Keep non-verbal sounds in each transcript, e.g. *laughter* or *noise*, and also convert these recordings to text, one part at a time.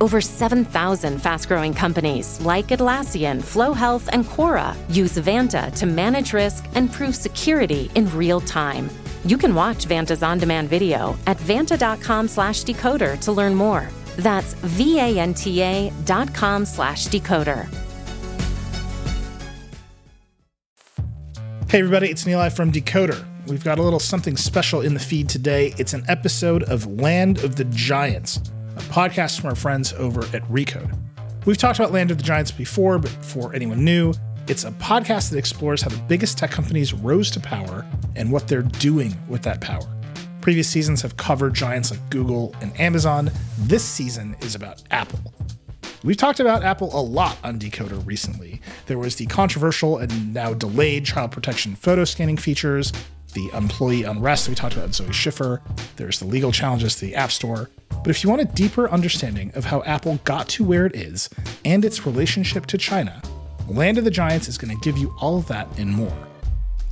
Over 7,000 fast growing companies like Atlassian, Flo Health, and Quora use Vanta to manage risk and prove security in real time. You can watch Vanta's on demand video at vanta.com slash decoder to learn more. That's V-A-N-T-A dot com slash decoder. Hey everybody, it's Nilay from Decoder. We've got a little something special in the feed today. It's an episode of Land of the Giants, a podcast from our friends over at Recode. We've talked about Land of the Giants before, but for anyone new, it's a podcast that explores how the biggest tech companies rose to power and what they're doing with that power. Previous seasons have covered giants like Google and Amazon. This season is about Apple. We've talked about Apple a lot on Decoder recently. There was the controversial and now delayed child protection photo scanning features, the employee unrest we talked about in Zoe Schiffer, there's the legal challenges to the App Store. But if you want a deeper understanding of how Apple got to where it is and its relationship to China, Land of the Giants is going to give you all of that and more.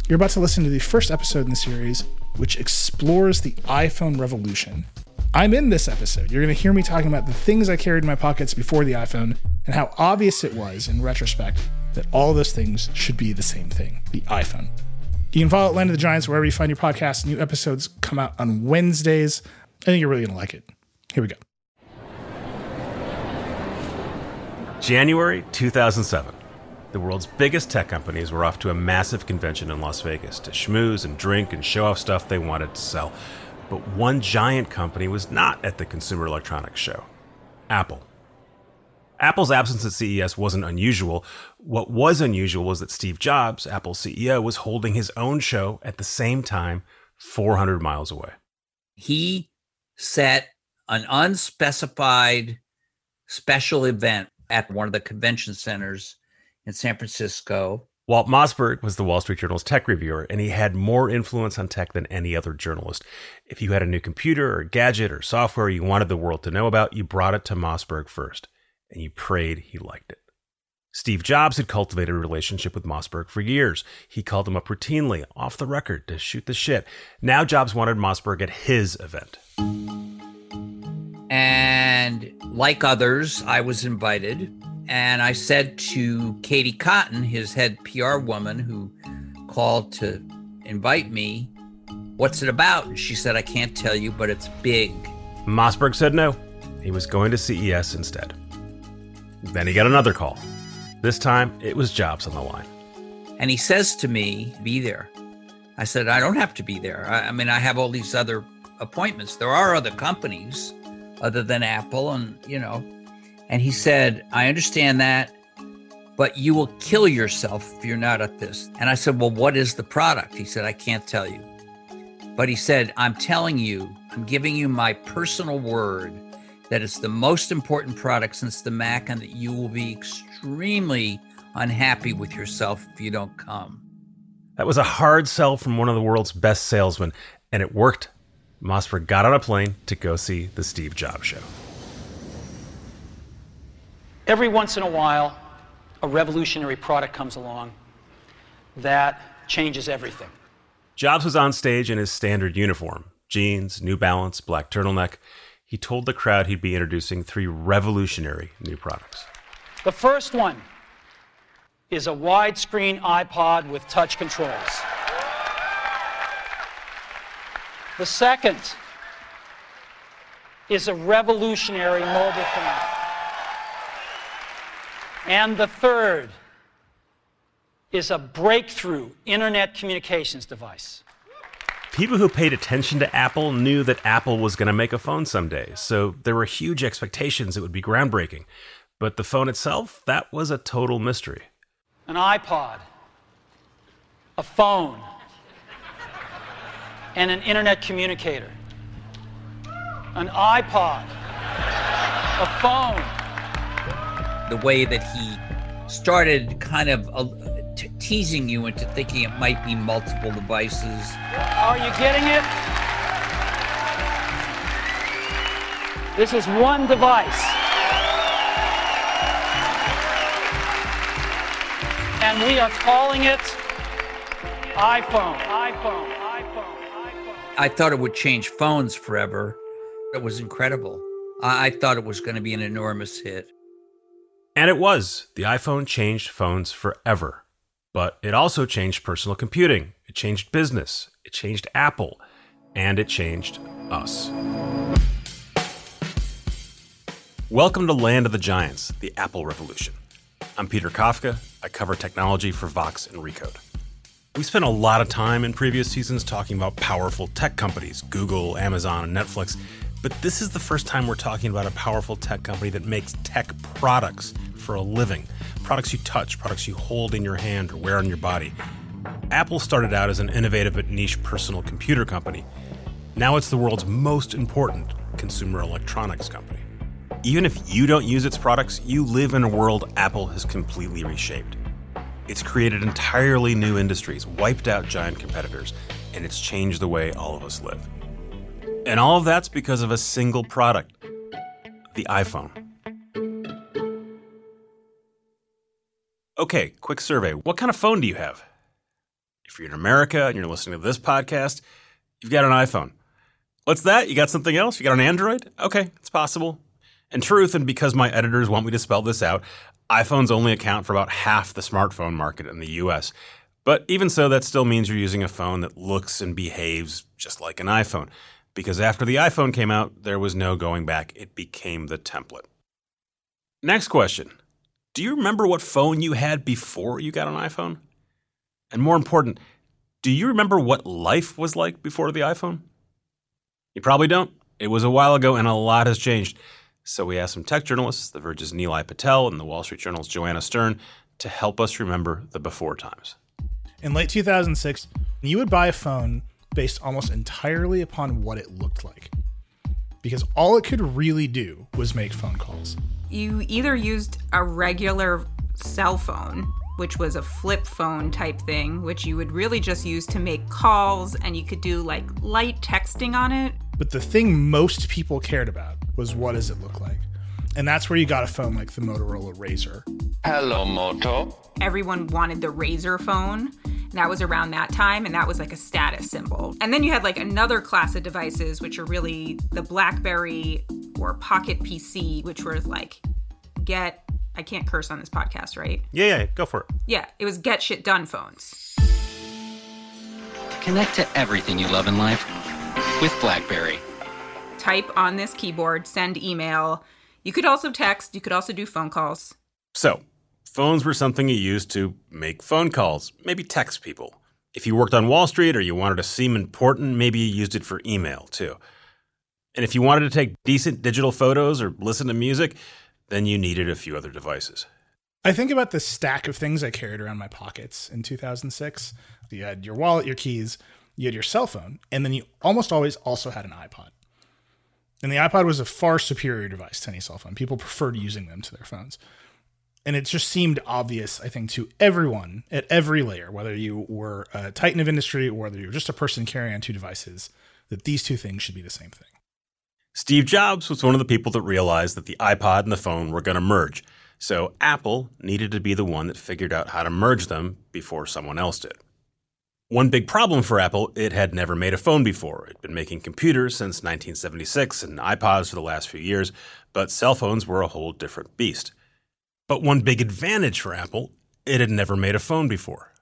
You're about to listen to the first episode in the series, which explores the iPhone revolution. I'm in this episode. You're going to hear me talking about the things I carried in my pockets before the iPhone and how obvious it was in retrospect that all those things should be the same thing the iPhone. You can follow Land of the Giants wherever you find your podcasts. New episodes come out on Wednesdays. I think you're really going to like it. Here we go. January 2007. The world's biggest tech companies were off to a massive convention in Las Vegas to schmooze and drink and show off stuff they wanted to sell. But one giant company was not at the Consumer Electronics Show Apple. Apple's absence at CES wasn't unusual. What was unusual was that Steve Jobs, Apple's CEO, was holding his own show at the same time, 400 miles away. He set an unspecified special event at one of the convention centers in San Francisco. Walt Mossberg was the Wall Street Journal's tech reviewer, and he had more influence on tech than any other journalist. If you had a new computer or gadget or software you wanted the world to know about, you brought it to Mossberg first, and you prayed he liked it. Steve Jobs had cultivated a relationship with Mossberg for years. He called him up routinely, off the record, to shoot the shit. Now Jobs wanted Mossberg at his event. And like others, I was invited and I said to Katie Cotton, his head PR woman who called to invite me, What's it about? And she said, I can't tell you, but it's big. Mossberg said no. He was going to CES instead. Then he got another call. This time, it was Jobs on the line. And he says to me, Be there. I said, I don't have to be there. I, I mean, I have all these other appointments. There are other companies other than Apple, and, you know, and he said, I understand that, but you will kill yourself if you're not at this. And I said, Well, what is the product? He said, I can't tell you. But he said, I'm telling you, I'm giving you my personal word that it's the most important product since the Mac and that you will be extremely unhappy with yourself if you don't come. That was a hard sell from one of the world's best salesmen, and it worked. Mossberg got on a plane to go see the Steve Jobs show. Every once in a while, a revolutionary product comes along that changes everything. Jobs was on stage in his standard uniform jeans, New Balance, black turtleneck. He told the crowd he'd be introducing three revolutionary new products. The first one is a widescreen iPod with touch controls. The second is a revolutionary mobile phone. And the third is a breakthrough internet communications device. People who paid attention to Apple knew that Apple was going to make a phone someday, so there were huge expectations it would be groundbreaking. But the phone itself, that was a total mystery. An iPod, a phone, and an internet communicator. An iPod, a phone, The way that he started kind of uh, t- teasing you into thinking it might be multiple devices. Are you getting it? This is one device. And we are calling it iPhone. iPhone. I thought it would change phones forever. It was incredible. I, I thought it was going to be an enormous hit. And it was. The iPhone changed phones forever. But it also changed personal computing, it changed business, it changed Apple, and it changed us. Welcome to Land of the Giants, the Apple Revolution. I'm Peter Kafka. I cover technology for Vox and Recode. We spent a lot of time in previous seasons talking about powerful tech companies, Google, Amazon, and Netflix, but this is the first time we're talking about a powerful tech company that makes tech products for a living. Products you touch, products you hold in your hand or wear on your body. Apple started out as an innovative but niche personal computer company. Now it's the world's most important consumer electronics company. Even if you don't use its products, you live in a world Apple has completely reshaped. It's created entirely new industries, wiped out giant competitors, and it's changed the way all of us live. And all of that's because of a single product the iPhone. Okay, quick survey. What kind of phone do you have? If you're in America and you're listening to this podcast, you've got an iPhone. What's that? You got something else? You got an Android? Okay, it's possible. In truth, and because my editors want me to spell this out, iPhones only account for about half the smartphone market in the US. But even so, that still means you're using a phone that looks and behaves just like an iPhone. Because after the iPhone came out, there was no going back. It became the template. Next question Do you remember what phone you had before you got an iPhone? And more important, do you remember what life was like before the iPhone? You probably don't. It was a while ago and a lot has changed. So we asked some tech journalists, The Verge's Nilay Patel and the Wall Street Journal's Joanna Stern, to help us remember the before times. In late 2006, you would buy a phone based almost entirely upon what it looked like. Because all it could really do was make phone calls. You either used a regular cell phone, which was a flip phone type thing, which you would really just use to make calls and you could do like light texting on it. But the thing most people cared about was what does it look like? And that's where you got a phone like the Motorola Razr. Hello, Moto. Everyone wanted the Razr phone. That was around that time, and that was like a status symbol. And then you had like another class of devices, which are really the Blackberry or Pocket PC, which was like get, I can't curse on this podcast, right? Yeah, yeah, go for it. Yeah, it was get shit done phones. Connect to everything you love in life with Blackberry type on this keyboard, send email. You could also text, you could also do phone calls. So, phones were something you used to make phone calls, maybe text people. If you worked on Wall Street or you wanted to seem important, maybe you used it for email too. And if you wanted to take decent digital photos or listen to music, then you needed a few other devices. I think about the stack of things I carried around my pockets in 2006. You had your wallet, your keys, you had your cell phone, and then you almost always also had an iPod. And the iPod was a far superior device to any cell phone. People preferred using them to their phones. And it just seemed obvious, I think, to everyone at every layer, whether you were a titan of industry or whether you were just a person carrying on two devices, that these two things should be the same thing. Steve Jobs was one of the people that realized that the iPod and the phone were going to merge. So Apple needed to be the one that figured out how to merge them before someone else did. One big problem for Apple, it had never made a phone before. It'd been making computers since 1976 and iPods for the last few years, but cell phones were a whole different beast. But one big advantage for Apple, it had never made a phone before,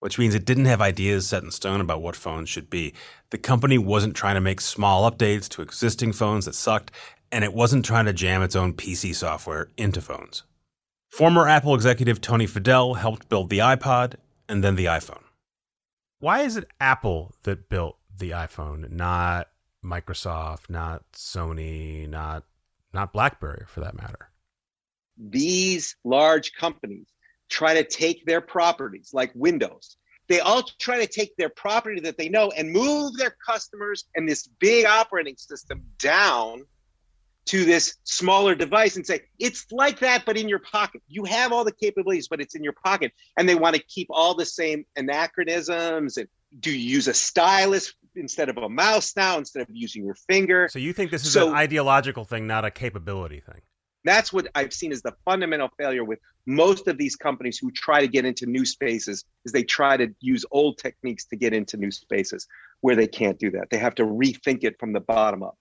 which means it didn't have ideas set in stone about what phones should be. The company wasn't trying to make small updates to existing phones that sucked, and it wasn't trying to jam its own PC software into phones. Former Apple executive Tony Fadell helped build the iPod and then the iPhone. Why is it Apple that built the iPhone, not Microsoft, not Sony, not not BlackBerry for that matter? These large companies try to take their properties like Windows. They all try to take their property that they know and move their customers and this big operating system down to this smaller device and say it's like that but in your pocket. You have all the capabilities but it's in your pocket. And they want to keep all the same anachronisms and do you use a stylus instead of a mouse now instead of using your finger? So you think this is So- an ideological thing, not a capability thing? that's what i've seen as the fundamental failure with most of these companies who try to get into new spaces is they try to use old techniques to get into new spaces where they can't do that. They have to rethink it from the bottom up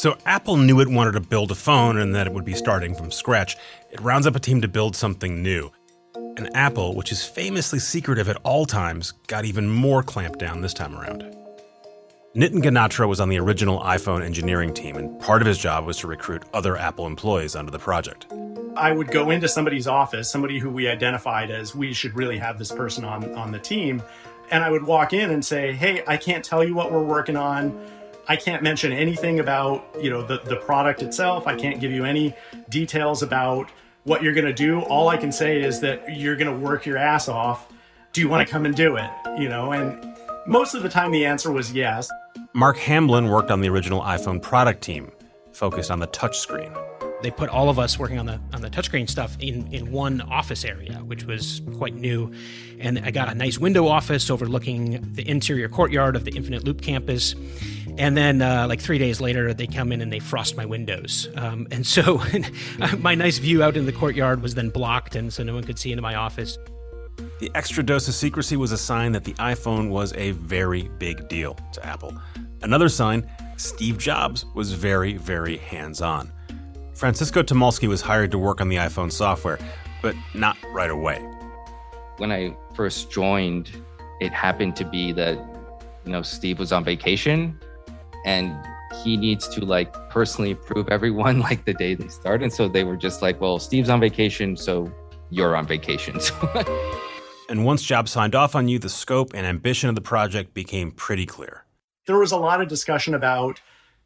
So Apple knew it wanted to build a phone and that it would be starting from scratch. It rounds up a team to build something new. And Apple, which is famously secretive at all times, got even more clamped down this time around. Nitin Ganatra was on the original iPhone engineering team, and part of his job was to recruit other Apple employees onto the project. I would go into somebody's office, somebody who we identified as we should really have this person on on the team, and I would walk in and say, "Hey, I can't tell you what we're working on. I can't mention anything about, you know, the the product itself. I can't give you any details about what you're going to do. All I can say is that you're going to work your ass off. Do you want to come and do it?" You know, and most of the time the answer was yes. Mark Hamblin worked on the original iPhone product team, focused on the touchscreen. they put all of us working on the on the touchscreen stuff in in one office area, which was quite new. And I got a nice window office overlooking the interior courtyard of the Infinite Loop campus. And then, uh, like three days later, they come in and they frost my windows. Um, and so, *laughs* my nice view out in the courtyard was then blocked, and so no one could see into my office. The extra dose of secrecy was a sign that the iPhone was a very big deal to Apple. Another sign, Steve Jobs was very, very hands on. Francisco Tolmasky was hired to work on the iPhone software, but not right away. When I first joined, it happened to be that, you know, Steve was on vacation and he needs to like personally approve everyone *laughs* like the day they start. And so they were just like, well, Steve's on vacation, so you're on vacation. *laughs* And once Jobs signed off on you, the scope and ambition of the project became pretty clear. there was a lot of discussion about,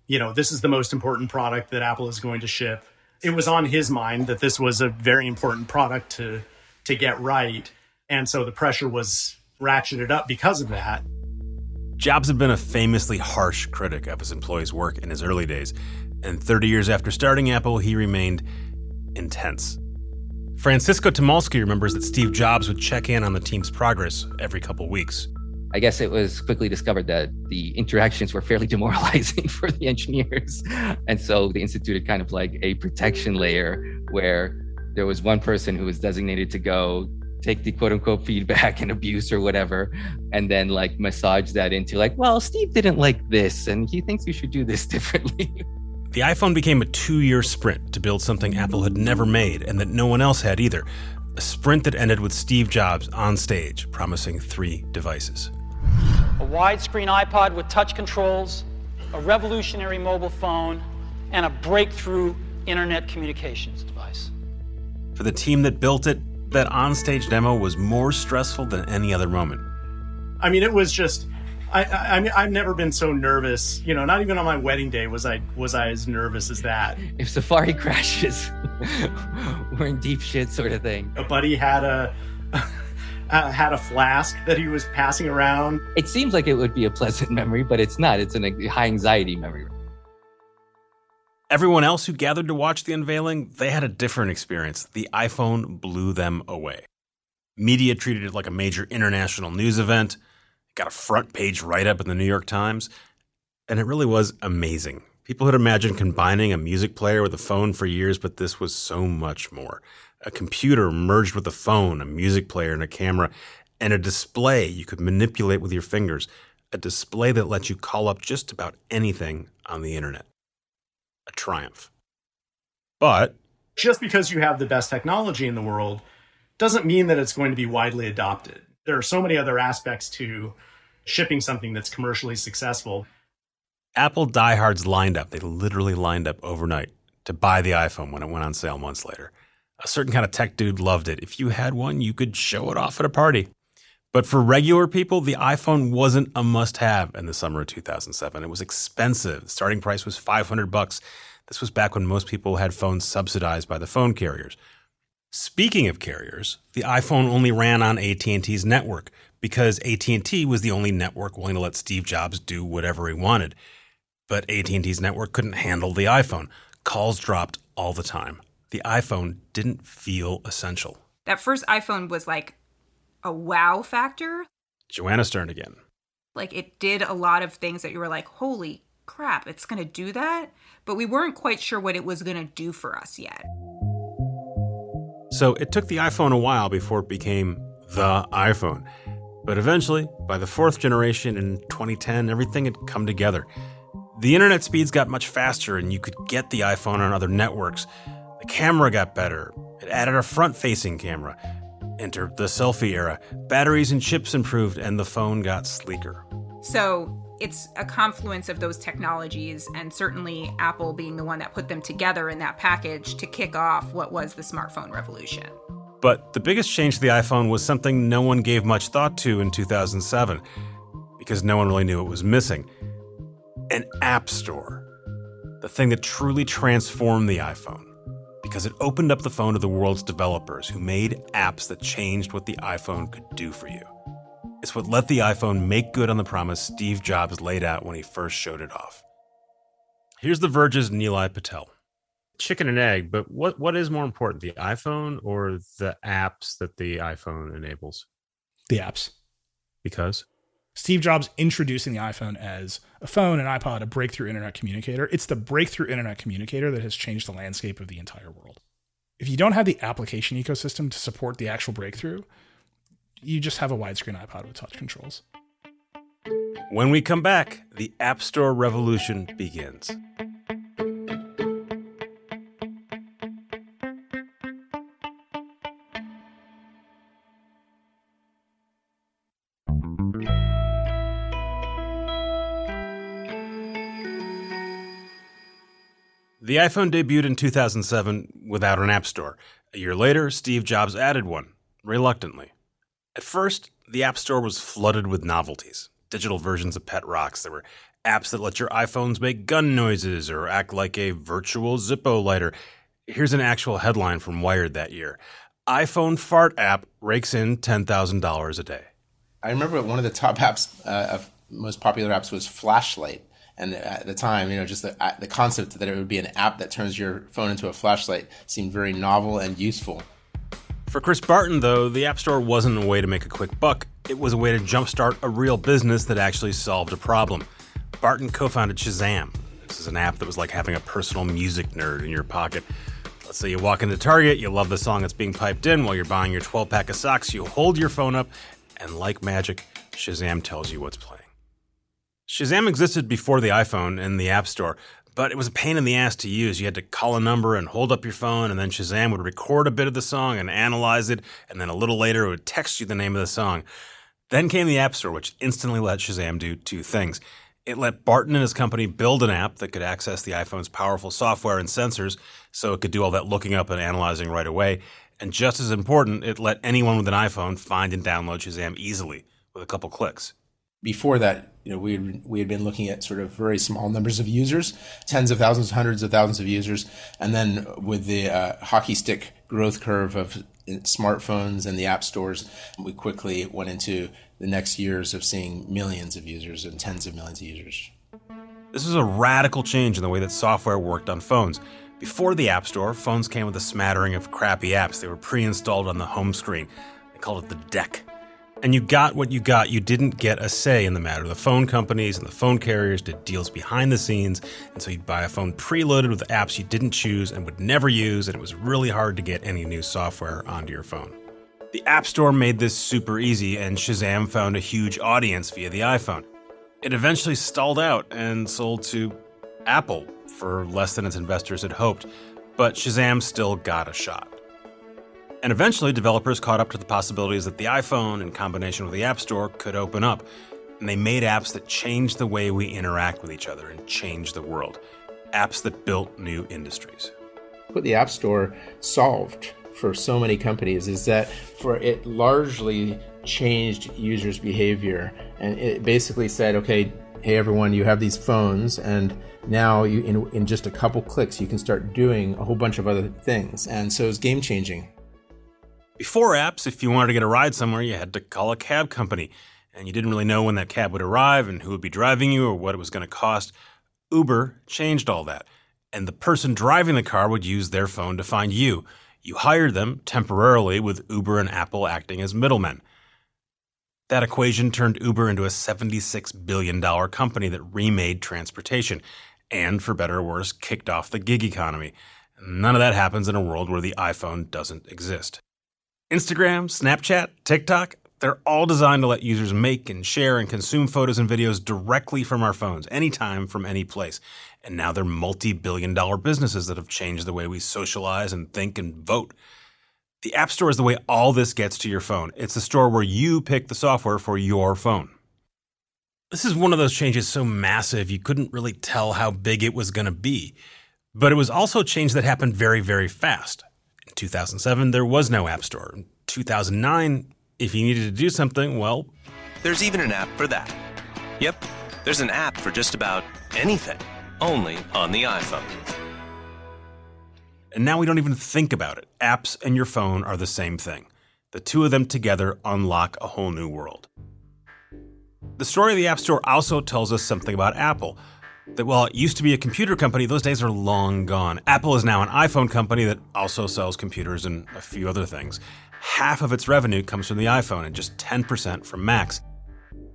you know, this is the most important product that Apple is going to ship. It was on his mind that this was a very important product to to get right, and so the pressure was ratcheted up because of that. Jobs had been a famously harsh critic of his employees' work in his early days, and 30 years after starting Apple, he remained intense. Francisco Tolmasky remembers that Steve Jobs would check in on the team's progress every couple weeks. I guess it was quickly discovered that the interactions were fairly *laughs* demoralizing for the engineers. And so they instituted kind of like a protection layer where there was one person who was designated to go take the quote unquote feedback and abuse or whatever, and then like massage that into like, well, Steve didn't like this and he thinks you should do this *laughs* differently. The iPhone became a two year sprint to build something Apple had never made and that no one else had either. A sprint that ended with Steve Jobs on stage promising three devices. A widescreen iPod with touch controls, a revolutionary mobile phone, and a breakthrough internet communications device. For the team that built it, that onstage demo was more stressful than any other moment. I mean, it was just. I, I, I mean, I've never been so nervous. You know, not even on my wedding day was I was I as nervous as that. if Safari *laughs* crashes, we're in deep shit sort of thing. A buddy had a *laughs* uh, had a flask that he was passing around. It seems like it would be a pleasant memory, but it's not. It's an, a high anxiety memory. Everyone else who gathered to watch the unveiling, they had a different experience. The iPhone blew them away. Media treated it like a major international news event. It got a front page write up in the New York Times. And it really was amazing. People had imagined combining a music player with a phone for years, but this was so much more. A computer merged with a phone, a music player, and a camera, and a display you could manipulate with your fingers. A display that lets you call up just about anything on the internet a triumph. But Just because you have the best technology in the world doesn't mean that it's going to be widely adopted. There are so many other aspects to shipping something that's commercially successful. Apple diehards lined up. They literally lined up overnight to buy the iPhone when it went on sale months later. A certain kind of tech dude loved it. If you had one, you could show it off at a party. But for regular people, the iPhone wasn't a must-have in the summer of 2007. It was expensive. The starting price was 500 bucks. This was back when most people had phones subsidized by the phone carriers. Speaking of carriers, the iPhone only ran on AT&T's network because AT&T was the only network willing to let Steve Jobs do whatever he wanted. But AT&T's network couldn't handle the iPhone. Calls dropped all the time. The iPhone didn't feel essential. That first iPhone was like a wow factor. Joanna Stern again. Like it did a lot of things that you were like, holy crap, it's going to do that. But we weren't quite sure what it was going to do for us yet. So it took the iPhone a while before it became the iPhone. But eventually, by the fourth generation in 2010, everything had come together. The internet speeds got much faster, and you could get the iPhone on other networks. The camera got better. It added a front facing camera. Enter the selfie era. Batteries and chips improved, and the phone got sleeker. So it's a confluence of those technologies, and certainly Apple being the one that put them together in that package to kick off what was the smartphone revolution. But the biggest change to the iPhone was something no one gave much thought to in 2007, because no one really knew it was missing an App Store. The thing that truly transformed the iPhone, because it opened up the phone to the world's developers who made apps that changed what the iPhone could do for you. It's what let the iPhone make good on the promise Steve Jobs laid out when he first showed it off. Here's The Verge's Nilay Patel. Chicken and egg, but what, what is more important, the iPhone or the apps that the iPhone enables? The apps. Because? Steve Jobs introducing the iPhone as a phone, an iPod, a breakthrough internet communicator. It's the breakthrough internet communicator that has changed the landscape of the entire world. If you don't have the application ecosystem to support the actual breakthrough, you just have a widescreen iPod with touch controls. When we come back, the App Store revolution begins. The iPhone debuted in 2007 without an App Store. A year later, Steve Jobs added one, reluctantly. At first, the App Store was flooded with novelties digital versions of Pet Rocks. There were apps that let your iPhones make gun noises or act like a virtual Zippo lighter. Here's an actual headline from Wired that year iPhone fart app rakes in $10,000 a day. I remember one of the top apps, uh, most popular apps was Flashlight. And at the time, you know, just the, the concept that it would be an app that turns your phone into a flashlight seemed very novel and useful. For Chris Barton, though, the App Store wasn't a way to make a quick buck. It was a way to jumpstart a real business that actually solved a problem. Barton co founded Shazam. This is an app that was like having a personal music nerd in your pocket. Let's say you walk into Target, you love the song that's being piped in while you're buying your 12 pack of socks, you hold your phone up, and like magic, Shazam tells you what's playing. Shazam existed before the iPhone and the App Store, but it was a pain in the ass to use. You had to call a number and hold up your phone, and then Shazam would record a bit of the song and analyze it, and then a little later it would text you the name of the song. Then came the App Store, which instantly let Shazam do two things. It let Barton and his company build an app that could access the iPhone's powerful software and sensors so it could do all that looking up and analyzing right away. And just as important, it let anyone with an iPhone find and download Shazam easily with a couple clicks before that, you know, we had, we had been looking at sort of very small numbers of users, tens of thousands, hundreds of thousands of users, and then with the uh, hockey stick growth curve of smartphones and the app stores, we quickly went into the next years of seeing millions of users and tens of millions of users. This was a radical change in the way that software worked on phones. Before the App Store, phones came with a smattering of crappy apps. They were pre installed on the home screen. They called it the deck and you got what you got. You didn't get a say in the matter. The phone companies and the phone carriers did deals behind the scenes, and so you'd buy a phone preloaded with apps you didn't choose and would never use, and it was really hard to get any new software onto your phone. The App Store made this super easy, and Shazam found a huge audience via the iPhone. It eventually stalled out and sold to Apple for less than its investors had hoped, but Shazam still got a shot. And eventually, developers caught up to the possibilities that the iPhone, in combination with the App Store, could open up. And they made apps that changed the way we interact with each other and changed the world. Apps that built new industries. What the App Store solved for so many companies is that for it largely changed users' behavior. And it basically said, okay, hey everyone, you have these phones, and now you, in, in just a couple clicks, you can start doing a whole bunch of other things. And so it's game changing. Before apps, if you wanted to get a ride somewhere, you had to call a cab company, and you didn't really know when that cab would arrive and who would be driving you or what it was going to cost. Uber changed all that, and the person driving the car would use their phone to find you. You hired them temporarily with Uber and Apple acting as middlemen. That equation turned Uber into a $76 billion company that remade transportation and, for better or worse, kicked off the gig economy. None of that happens in a world where the iPhone doesn't exist. Instagram, Snapchat, TikTok, they're all designed to let users make and share and consume photos and videos directly from our phones, anytime, from any place. And now they're multi billion dollar businesses that have changed the way we socialize and think and vote. The App Store is the way all this gets to your phone. It's the store where you pick the software for your phone. This is one of those changes so massive you couldn't really tell how big it was going to be. But it was also a change that happened very, very fast. In 2007, there was no App Store. In 2009, if you needed to do something, well. There's even an app for that. Yep, there's an app for just about anything, only on the iPhone. And now we don't even think about it. Apps and your phone are the same thing. The two of them together unlock a whole new world. The story of the App Store also tells us something about Apple. That while it used to be a computer company, those days are long gone. Apple is now an iPhone company that also sells computers and a few other things. Half of its revenue comes from the iPhone and just 10% from Macs.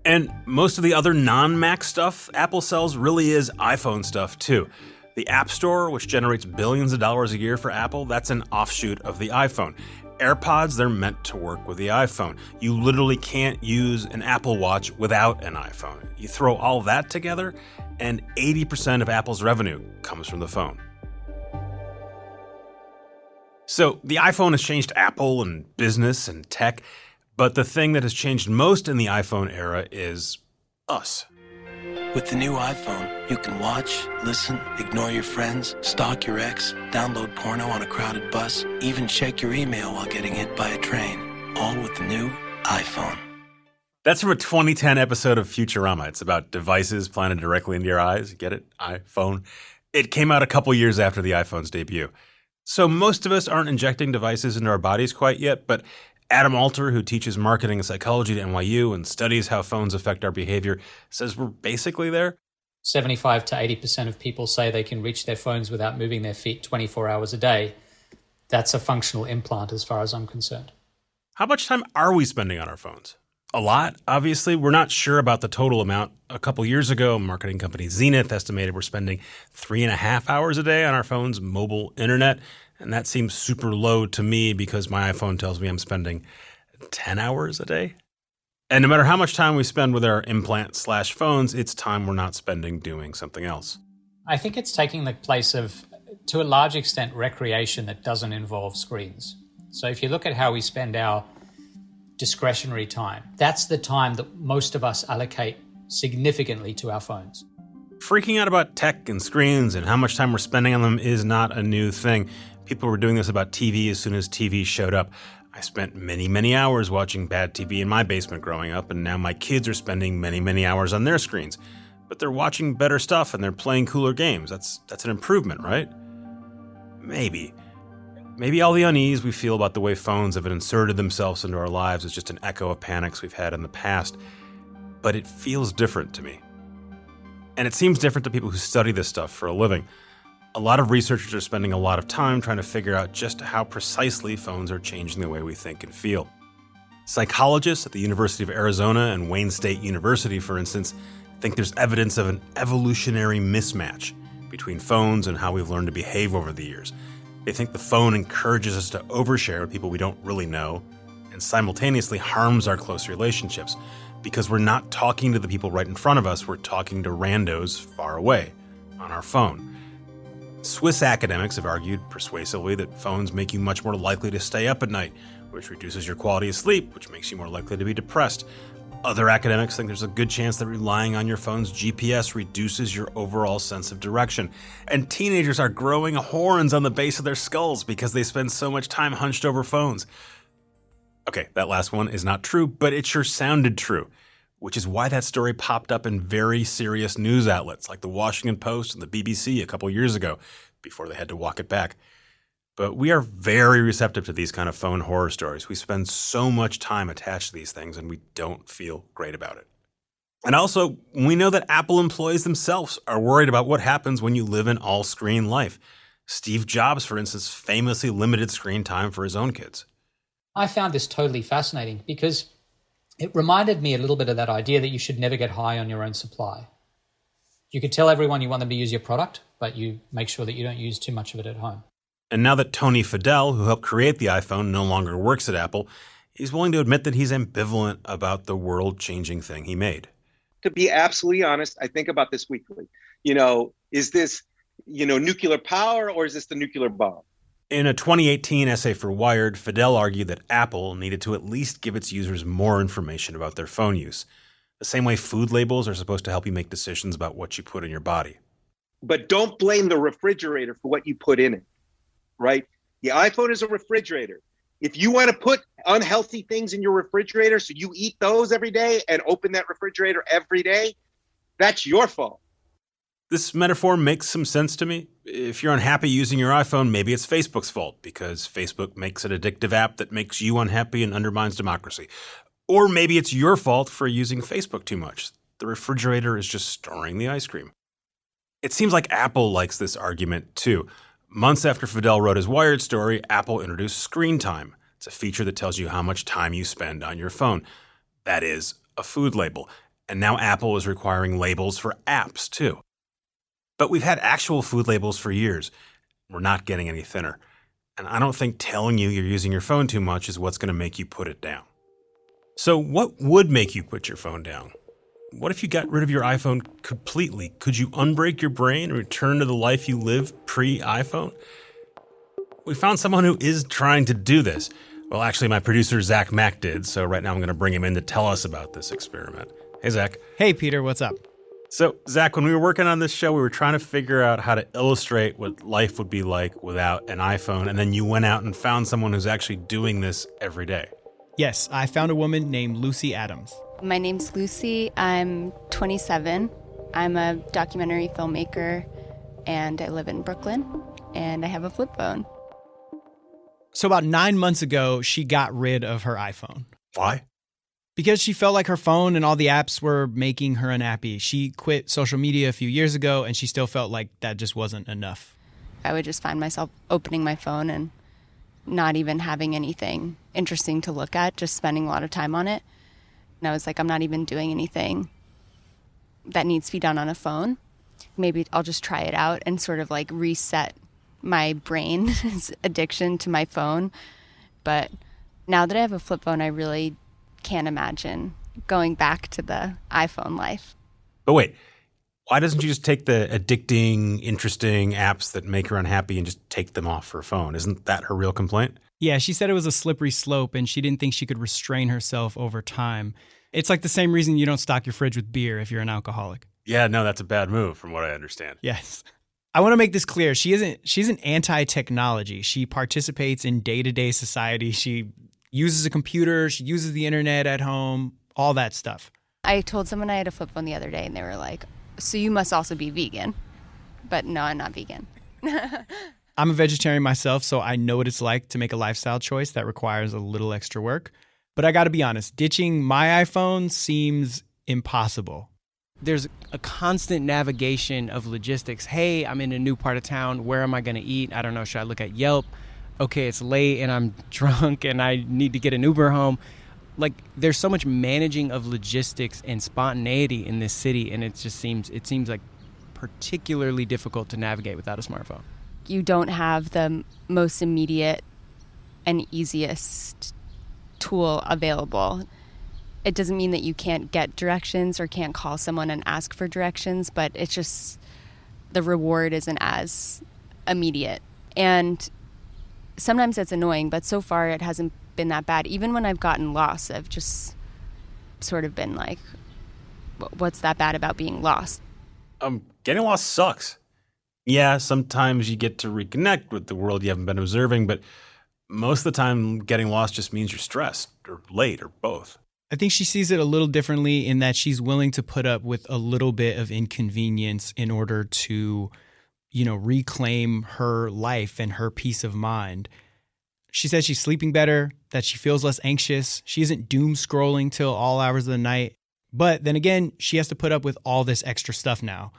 And most of the other non Mac stuff Apple sells really is iPhone stuff too. The App Store, which generates billions of dollars a year for Apple, that's an offshoot of the iPhone. AirPods, they're meant to work with the iPhone. You literally can't use an Apple Watch without an iPhone. You throw all that together, and 80% of Apple's revenue comes from the phone. So the iPhone has changed Apple and business and tech, but the thing that has changed most in the iPhone era is us. With the new iPhone, you can watch, listen, ignore your friends, stalk your ex, download porno on a crowded bus, even check your email while getting hit by a train. All with the new iPhone. That's from a 2010 episode of Futurama. It's about devices planted directly into your eyes. Get it? iPhone. It came out a couple years after the iPhone's debut. So most of us aren't injecting devices into our bodies quite yet, but Adam Alter, who teaches marketing and psychology at NYU and studies how phones affect our behavior, says we're basically there. 75 to 80% of people say they can reach their phones without moving their feet 24 hours a day. That's a functional implant as far as I'm concerned. How much time are we spending on our phones? A lot, obviously. We're not sure about the total amount. A couple years ago, marketing company Zenith estimated we're spending three and a half hours a day on our phone's mobile internet. And that seems super low to me because my iPhone tells me I'm spending 10 hours a day. And no matter how much time we spend with our implant slash phones, it's time we're not spending doing something else. I think it's taking the place of, to a large extent, recreation that doesn't involve screens. So if you look at how we spend our discretionary time, that's the time that most of us allocate significantly to our phones. Freaking out about tech and screens and how much time we're spending on them is not a new thing. People were doing this about TV as soon as TV showed up. I spent many, many hours watching bad TV in my basement growing up, and now my kids are spending many, many hours on their screens. But they're watching better stuff and they're playing cooler games. That's that's an improvement, right? Maybe. Maybe all the unease we feel about the way phones have inserted themselves into our lives is just an echo of panics we've had in the past. But it feels different to me. And it seems different to people who study this stuff for a living. A lot of researchers are spending a lot of time trying to figure out just how precisely phones are changing the way we think and feel. Psychologists at the University of Arizona and Wayne State University, for instance, think there's evidence of an evolutionary mismatch between phones and how we've learned to behave over the years. They think the phone encourages us to overshare with people we don't really know and simultaneously harms our close relationships because we're not talking to the people right in front of us, we're talking to randos far away on our phone. Swiss academics have argued persuasively that phones make you much more likely to stay up at night, which reduces your quality of sleep, which makes you more likely to be depressed. Other academics think there's a good chance that relying on your phone's GPS reduces your overall sense of direction. And teenagers are growing horns on the base of their skulls because they spend so much time hunched over phones. Okay, that last one is not true, but it sure sounded true which is why that story popped up in very serious news outlets like the Washington Post and the BBC a couple years ago before they had to walk it back. But we are very receptive to these kind of phone horror stories. We spend so much time attached to these things and we don't feel great about it. And also, we know that Apple employees themselves are worried about what happens when you live an all screen life. Steve Jobs, for instance, famously limited screen time for his own kids. I found this totally fascinating because it reminded me a little bit of that idea that you should never get high on your own supply. You could tell everyone you want them to use your product, but you make sure that you don't use too much of it at home. And now that Tony Fadell, who helped create the iPhone, no longer works at Apple, he's willing to admit that he's ambivalent about the world changing thing he made to be absolutely honest, I think about this weekly. You know, is this, you know, nuclear power or is this the nuclear bomb? In a 2018 essay for Wired, Fadell argued that Apple needed to at least give its users more information about their phone use, the same way food labels are supposed to help you make decisions about what you put in your body. But don't blame the refrigerator for what you put in it, right? The iPhone is a refrigerator. If you want to put unhealthy things in your refrigerator so you eat those every day and open that refrigerator every day, that's your fault. This metaphor makes some sense to me. If you're unhappy using your iPhone, maybe it's Facebook's fault because Facebook makes an addictive app that makes you unhappy and undermines democracy. Or maybe it's your fault for using Facebook too much. The refrigerator is just storing the ice cream. It seems like Apple likes this argument too. Months after Fadell wrote his Wired story, Apple introduced Screen Time. It's a feature that tells you how much time you spend on your phone. That is, a food label. And now Apple is requiring labels for apps, too. But we've had actual food labels for years. We're not getting any thinner. And I don't think telling you you're using your phone too much is what's going to make you put it down. So, what would make you put your phone down? What if you got rid of your iPhone completely? Could you unbreak your brain and return to the life you lived pre iPhone? We found someone who is trying to do this. Well, actually, my producer Zach Mack did, so right now I'm going to bring him in to tell us about this experiment. Hey, Zach. Hey, Peter, what's up? So, Zach, when we were working on this show, we were trying to figure out how to illustrate what life would be like without an iPhone, and then you went out and found someone who's actually doing this every day. Yes, I found a woman named Lucy Adams. My name's Lucy. I'm 27. I'm a documentary filmmaker and I live in Brooklyn and I have a flip phone. So, about nine months ago, she got rid of her iPhone. Why? Because she felt like her phone and all the apps were making her unhappy. She quit social media a few years ago and she still felt like that just wasn't enough. I would just find myself opening my phone and not even having anything interesting to look at, just spending a lot of time on it. And I was like, I'm not even doing anything that needs to be done on a phone. Maybe I'll just try it out and sort of like reset my brain's *laughs* addiction to my phone. But now that I have a flip phone, I really can't imagine going back to the iPhone life. But wait, why doesn't you just take the addicting, interesting apps that make her unhappy and just take them off her phone? Isn't that her real complaint? Yeah, she said it was a slippery slope and she didn't think she could restrain herself over time. It's like the same reason you don't stock your fridge with beer if you're an alcoholic. Yeah, no, that's a bad move from what I understand. Yes. *laughs* I want to make this clear. She isn't she's an anti-technology. She participates in day-to-day society. She uses a computer, she uses the internet at home, all that stuff. I told someone I had a flip phone the other day and they were like, "So you must also be vegan." But no, I'm not vegan. *laughs* I'm a vegetarian myself, so I know what it's like to make a lifestyle choice that requires a little extra work. But I got to be honest, ditching my iPhone seems impossible. There's a constant navigation of logistics. Hey, I'm in a new part of town. Where am I going to eat? I don't know. Should I look at Yelp? Okay, it's late and I'm *laughs* drunk and I need to get an Uber home. Like there's so much managing of logistics and spontaneity in this city and it just seems it seems like particularly difficult to navigate without a smartphone you don't have the most immediate and easiest tool available. It doesn't mean that you can't get directions or can't call someone and ask for directions, but it's just the reward isn't as immediate. And sometimes it's annoying, but so far it hasn't been that bad. Even when I've gotten lost, I've just sort of been like, what's that bad about being lost? Um, getting lost sucks yeah, sometimes you get to reconnect with the world you haven't been observing, but most of the time, getting lost just means you're stressed or late or both. I think she sees it a little differently in that she's willing to put up with a little bit of inconvenience in order to, you know, reclaim her life and her peace of mind. She says she's sleeping better, that she feels less anxious. She isn't doom scrolling till all hours of the night. But then again, she has to put up with all this extra stuff now.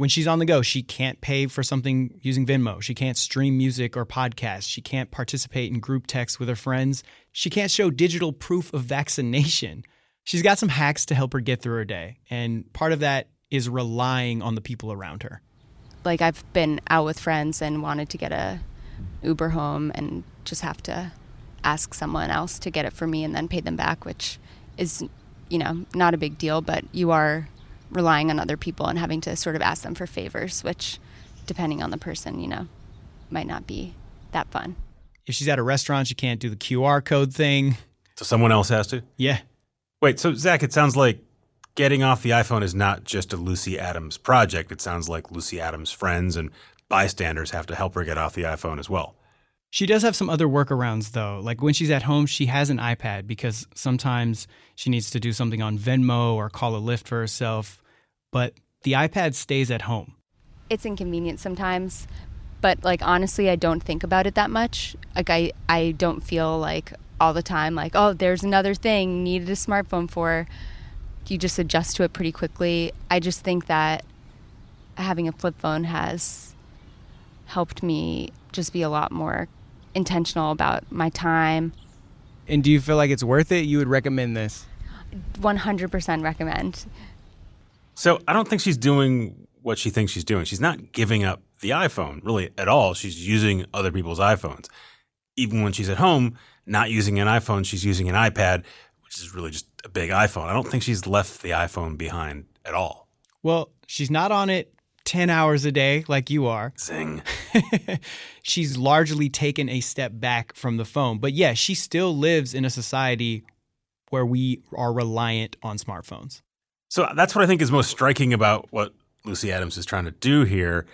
When she's on the go, she can't pay for something using Venmo. She can't stream music or podcasts. She can't participate in group texts with her friends. She can't show digital proof of vaccination. She's got some hacks to help her get through her day. And part of that is relying on the people around her. Like I've been out with friends and wanted to get a Uber home and just have to ask someone else to get it for me and then pay them back, which is, you know, not a big deal, but you are relying on other people and having to sort of ask them for favors, which, depending on the person, you know, might not be that fun. If she's at a restaurant, she can't do the QR code thing. So someone else has to? Yeah. Wait, so Zach, it sounds like getting off the iPhone is not just a Lucy Adams project. It sounds like Lucy Adams' friends and bystanders have to help her get off the iPhone as well. She does have some other workarounds though. Like when she's at home, she has an iPad because sometimes she needs to do something on Venmo or call a Lyft for herself, but the iPad stays at home. It's inconvenient sometimes, but like honestly, I don't think about it that much. Like I I don't feel like all the time like, "Oh, there's another thing needed a smartphone for." You just adjust to it pretty quickly. I just think that having a flip phone has helped me just be a lot more intentional about my time. And do you feel like it's worth it? You would recommend this? 100% recommend. So I don't think she's doing what she thinks she's doing. She's not giving up the iPhone really at all. She's using other people's iPhones. Even when she's at home, not using an iPhone, she's using an iPad, which is really just a big iPhone. I don't think she's left the iPhone behind at all. Well, she's not on it 10 hours a day like you are. Zing. *laughs* She's largely taken a step back from the phone. But yeah, she still lives in a society where we are reliant on smartphones. So uh, that's what I think is most striking about what Lucy Adams is trying to do here.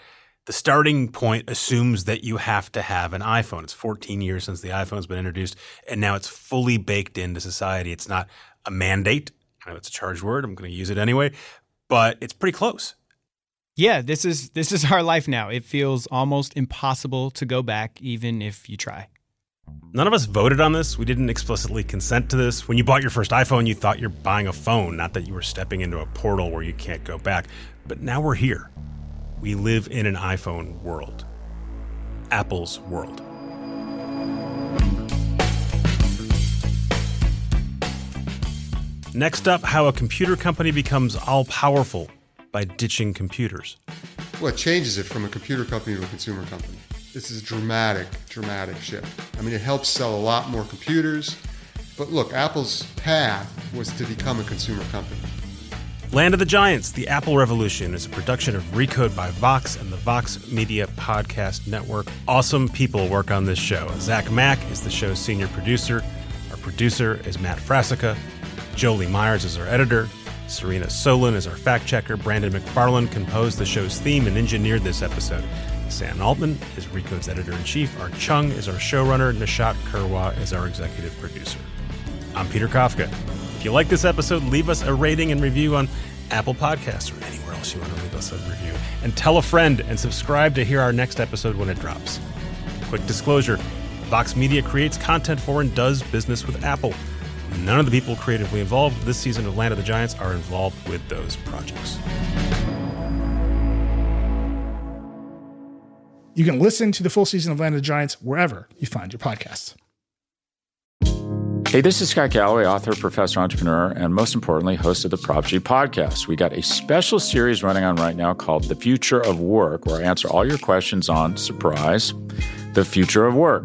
The starting point assumes that you have to have an iPhone. It's 14 years since the iPhone's been introduced, and now it's fully baked into society. It's not a mandate. I know it's a charged word. I'm going to use it anyway, but it's pretty close yeah, this is this is our life now. It feels almost impossible to go back, even if you try. None of us voted on this. We didn't explicitly consent to this. When you bought your first iPhone, you thought you're buying a phone, not that you were stepping into a portal where you can't go back. But now we're here. We live in an iPhone world. Apple's world. Next up, how a computer company becomes all powerful by ditching computers. Well, it changes it from a computer company to a consumer company. This is a dramatic, dramatic shift. I mean, it helps sell a lot more computers, but look, Apple's path was to become a consumer company. Land of the Giants, The Apple Revolution is a production of Recode by Vox and the Vox Media Podcast Network. Awesome people work on this show. Zach Mack is the show's senior producer. Our producer is Matt Frassica. Jolie Myers is our editor. Serena Solin is our fact checker. Brandon McFarland composed the show's theme and engineered this episode. Samantha Oltman is Recode's editor in chief. Art Chung is our showrunner. Nishat Kurwa is our executive producer. I'm Peter Kafka. If you like this episode, leave us a rating and review on Apple Podcasts or anywhere else you want to leave us a review. And tell a friend and subscribe to hear our next episode when it drops. Quick disclosure Vox Media creates content for and does business with Apple. None of the people creatively involved this season of Land of the Giants are involved with those projects. You can listen to the full season of Land of the Giants wherever you find your podcasts. Hey, this is Scott Galloway, author, professor, entrepreneur, and most importantly, host of the Prop G podcast. We got a special series running on right now called The Future of Work, where I answer all your questions on surprise, the future of work.